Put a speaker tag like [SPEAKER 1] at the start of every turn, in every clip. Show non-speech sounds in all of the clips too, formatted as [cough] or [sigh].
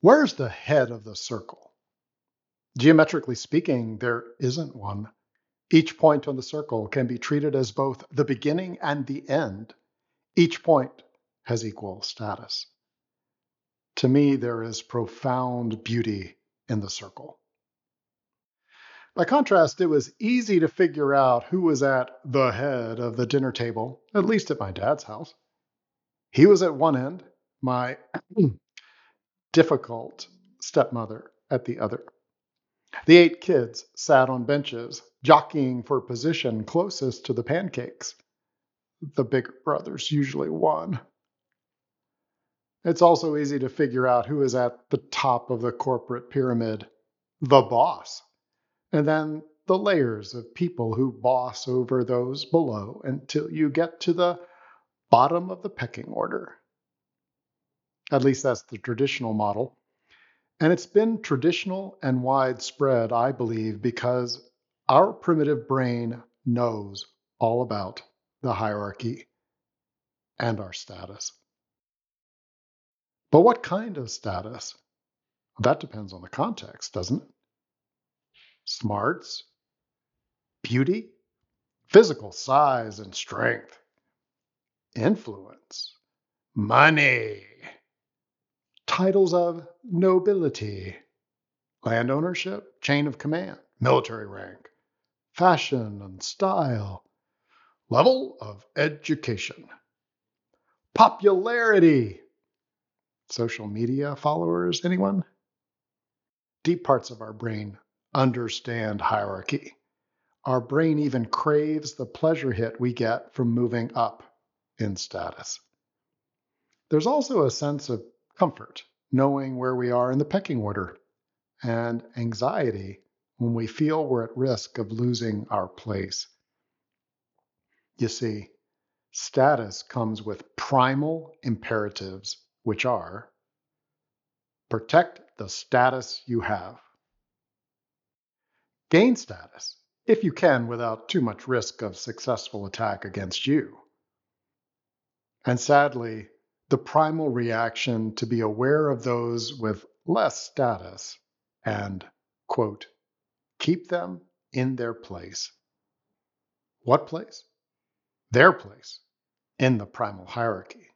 [SPEAKER 1] Where's the head of the circle? Geometrically speaking, there isn't one. Each point on the circle can be treated as both the beginning and the end. Each point has equal status. To me, there is profound beauty in the circle. By contrast, it was easy to figure out who was at the head of the dinner table, at least at my dad's house. He was at one end, my difficult stepmother at the other. The eight kids sat on benches, jockeying for position closest to the pancakes. The bigger brothers usually won. It's also easy to figure out who is at the top of the corporate pyramid the boss. And then the layers of people who boss over those below until you get to the bottom of the pecking order. At least that's the traditional model. And it's been traditional and widespread, I believe, because our primitive brain knows all about the hierarchy and our status. But what kind of status? That depends on the context, doesn't it? Smarts, beauty, physical size and strength, influence, money, titles of nobility, land ownership, chain of command, military rank, fashion and style, level of education, popularity, social media followers, anyone? Deep parts of our brain understand hierarchy. Our brain even craves the pleasure hit we get from moving up in status. There's also a sense of comfort knowing where we are in the pecking order and anxiety when we feel we're at risk of losing our place. You see, status comes with primal imperatives, which are protect the status you have. Gain status, if you can without too much risk of successful attack against you. And sadly, the primal reaction to be aware of those with less status and, quote, keep them in their place. What place? Their place in the primal hierarchy.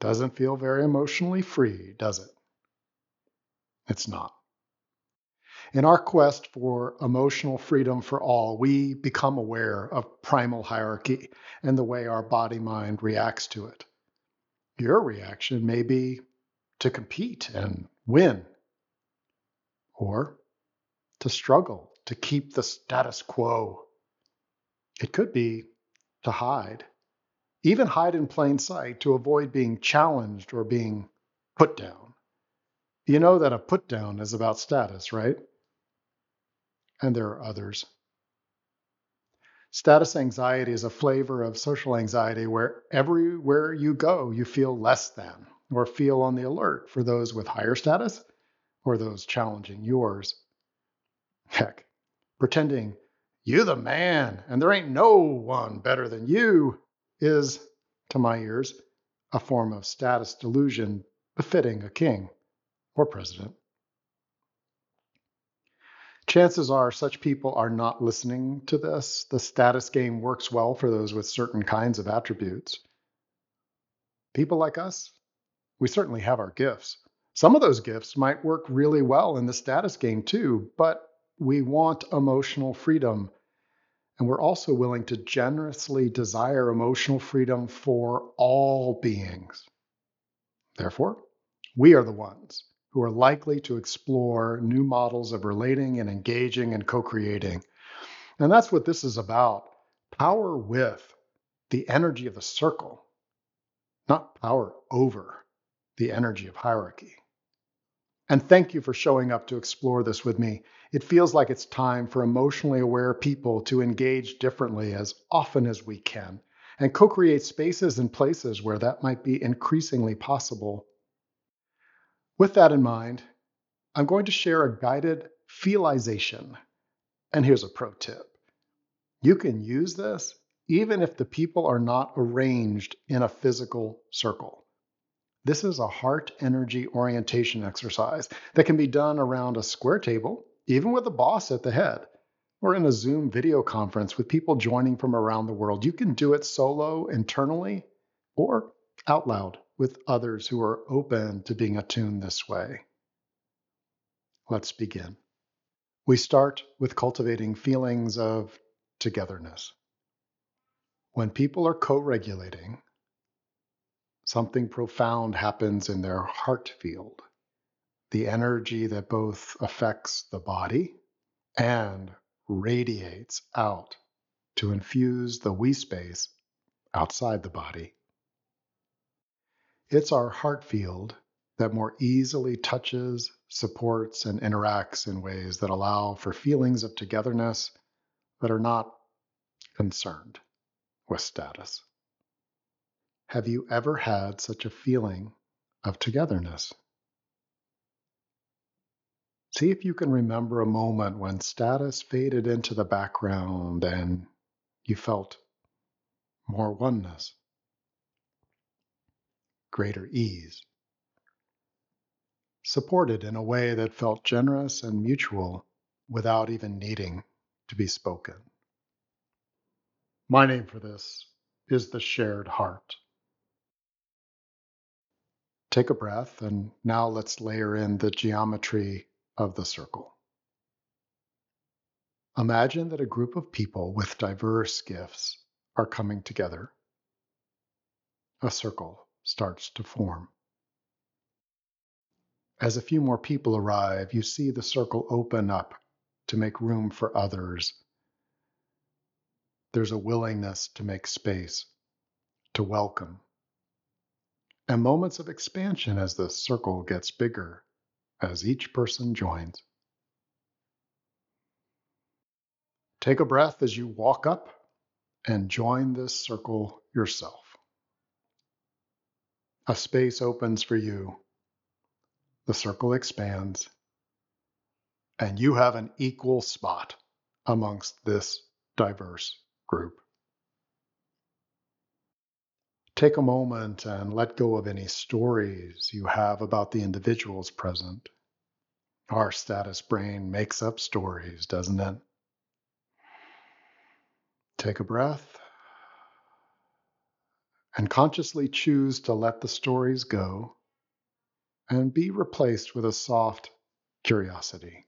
[SPEAKER 1] Doesn't feel very emotionally free, does it? It's not. In our quest for emotional freedom for all, we become aware of primal hierarchy and the way our body mind reacts to it. Your reaction may be to compete and win, or to struggle to keep the status quo. It could be to hide, even hide in plain sight to avoid being challenged or being put down. You know that a put down is about status, right? And there are others. Status anxiety is a flavor of social anxiety where everywhere you go, you feel less than or feel on the alert for those with higher status or those challenging yours. Heck, pretending you the man and there ain't no one better than you is, to my ears, a form of status delusion befitting a king or president. Chances are such people are not listening to this. The status game works well for those with certain kinds of attributes. People like us, we certainly have our gifts. Some of those gifts might work really well in the status game too, but we want emotional freedom. And we're also willing to generously desire emotional freedom for all beings. Therefore, we are the ones who are likely to explore new models of relating and engaging and co creating. And that's what this is about power with the energy of the circle, not power over the energy of hierarchy. And thank you for showing up to explore this with me. It feels like it's time for emotionally aware people to engage differently as often as we can and co create spaces and places where that might be increasingly possible with that in mind, I'm going to share a guided feelization. And here's a pro tip you can use this even if the people are not arranged in a physical circle. This is a heart energy orientation exercise that can be done around a square table, even with a boss at the head, or in a Zoom video conference with people joining from around the world. You can do it solo internally or out loud with others who are open to being attuned this way. Let's begin. We start with cultivating feelings of togetherness. When people are co regulating, something profound happens in their heart field. The energy that both affects the body and radiates out to infuse the we space outside the body. It's our heart field that more easily touches, supports, and interacts in ways that allow for feelings of togetherness that are not concerned with status. Have you ever had such a feeling of togetherness? See if you can remember a moment when status faded into the background and you felt more oneness, greater ease, supported in a way that felt generous and mutual without even needing to be spoken. My name for this is the shared heart. Take a breath, and now let's layer in the geometry of the circle. Imagine that a group of people with diverse gifts are coming together. A circle starts to form. As a few more people arrive, you see the circle open up to make room for others. There's a willingness to make space, to welcome, and moments of expansion as the circle gets bigger as each person joins. Take a breath as you walk up and join this circle yourself. A space opens for you. The circle expands, and you have an equal spot amongst this diverse group. Take a moment and let go of any stories you have about the individuals present. Our status brain makes up stories, doesn't it? Take a breath and consciously choose to let the stories go and be replaced with a soft curiosity.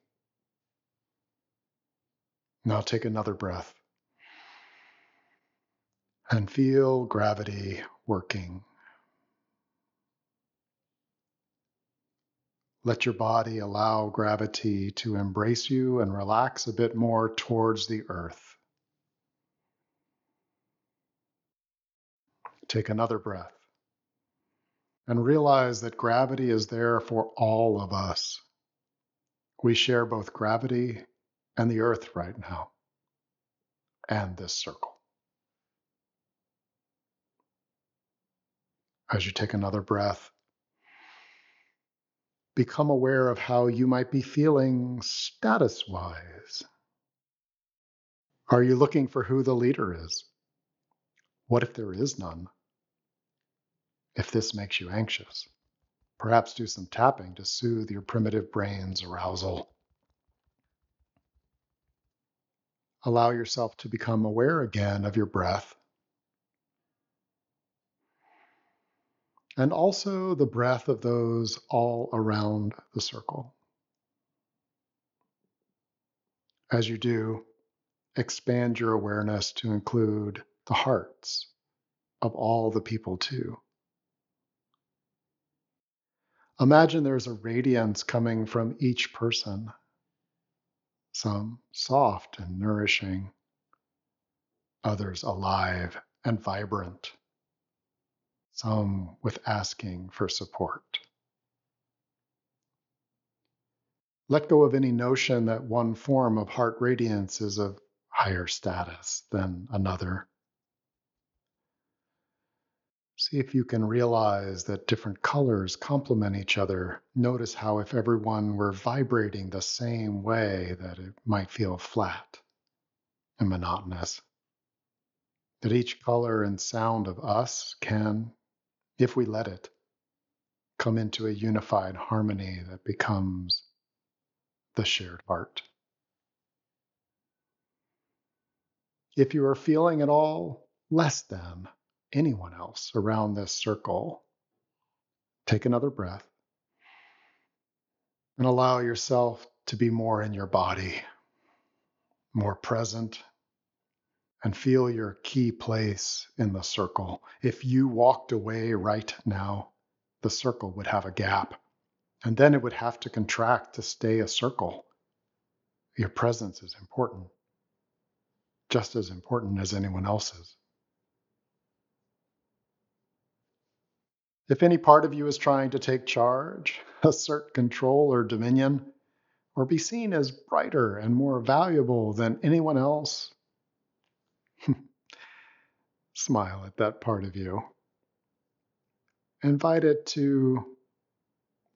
[SPEAKER 1] Now take another breath and feel gravity working. Let your body allow gravity to embrace you and relax a bit more towards the earth. Take another breath and realize that gravity is there for all of us. We share both gravity and the earth right now, and this circle. as you take another breath. Become aware of how you might be feeling status wise. Are you looking for who the leader is? What if there is none? If this makes you anxious, perhaps do some tapping to soothe your primitive brain's arousal. Allow yourself to become aware again of your breath and also the breath of those all around the circle. As you do, expand your awareness to include the hearts of all the people too. Imagine there's a radiance coming from each person, some soft and nourishing, others alive and vibrant some with asking for support. Let go of any notion that one form of heart radiance is of higher status than another. See if you can realize that different colors complement each other. Notice how, if everyone were vibrating the same way, that it might feel flat and monotonous. That each color and sound of us can if we let it, come into a unified harmony that becomes the shared heart. If you are feeling at all less than anyone else around this circle, take another breath and allow yourself to be more in your body, more present, and feel your key place in the circle. If you walked away right now, the circle would have a gap, and then it would have to contract to stay a circle. Your presence is important just as important as anyone else's. If any part of you is trying to take charge, [laughs] assert control or dominion, or be seen as brighter and more valuable than anyone else, [laughs] smile at that part of you. Invite it to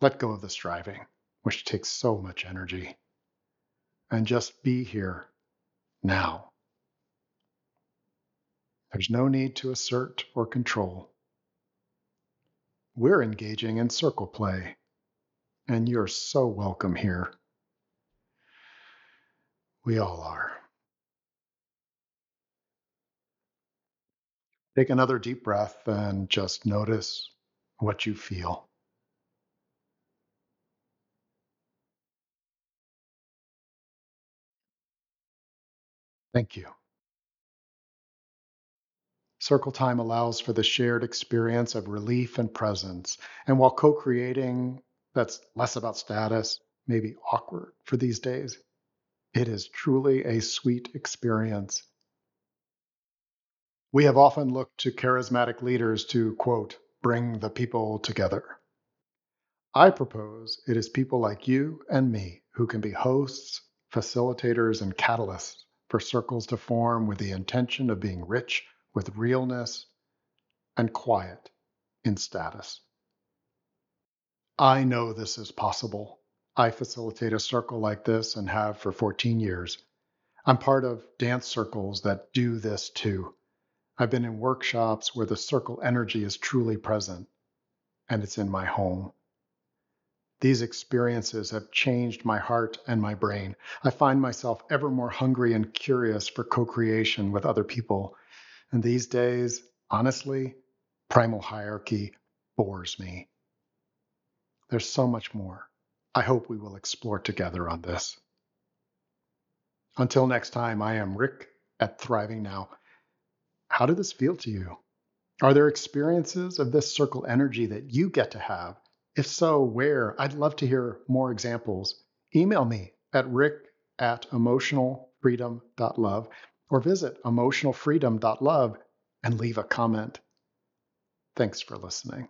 [SPEAKER 1] let go of the striving, which takes so much energy, and just be here now. There's no need to assert or control. We're engaging in circle play, and you're so welcome here. We all are. Take another deep breath and just notice what you feel. Thank you. Circle time allows for the shared experience of relief and presence. And while co creating, that's less about status, maybe awkward for these days, it is truly a sweet experience. We have often looked to charismatic leaders to, quote, bring the people together. I propose it is people like you and me who can be hosts, facilitators, and catalysts for circles to form with the intention of being rich with realness and quiet in status. I know this is possible. I facilitate a circle like this and have for 14 years. I'm part of dance circles that do this too. I've been in workshops where the circle energy is truly present, and it's in my home. These experiences have changed my heart and my brain. I find myself ever more hungry and curious for co creation with other people and these days, honestly, primal hierarchy bores me. There's so much more. I hope we will explore together on this. Until next time, I am Rick at Thriving Now. How did this feel to you? Are there experiences of this circle energy that you get to have? If so, where? I'd love to hear more examples. Email me at rick at emotionalfreedom.love or visit emotionalfreedom.love and leave a comment. Thanks for listening.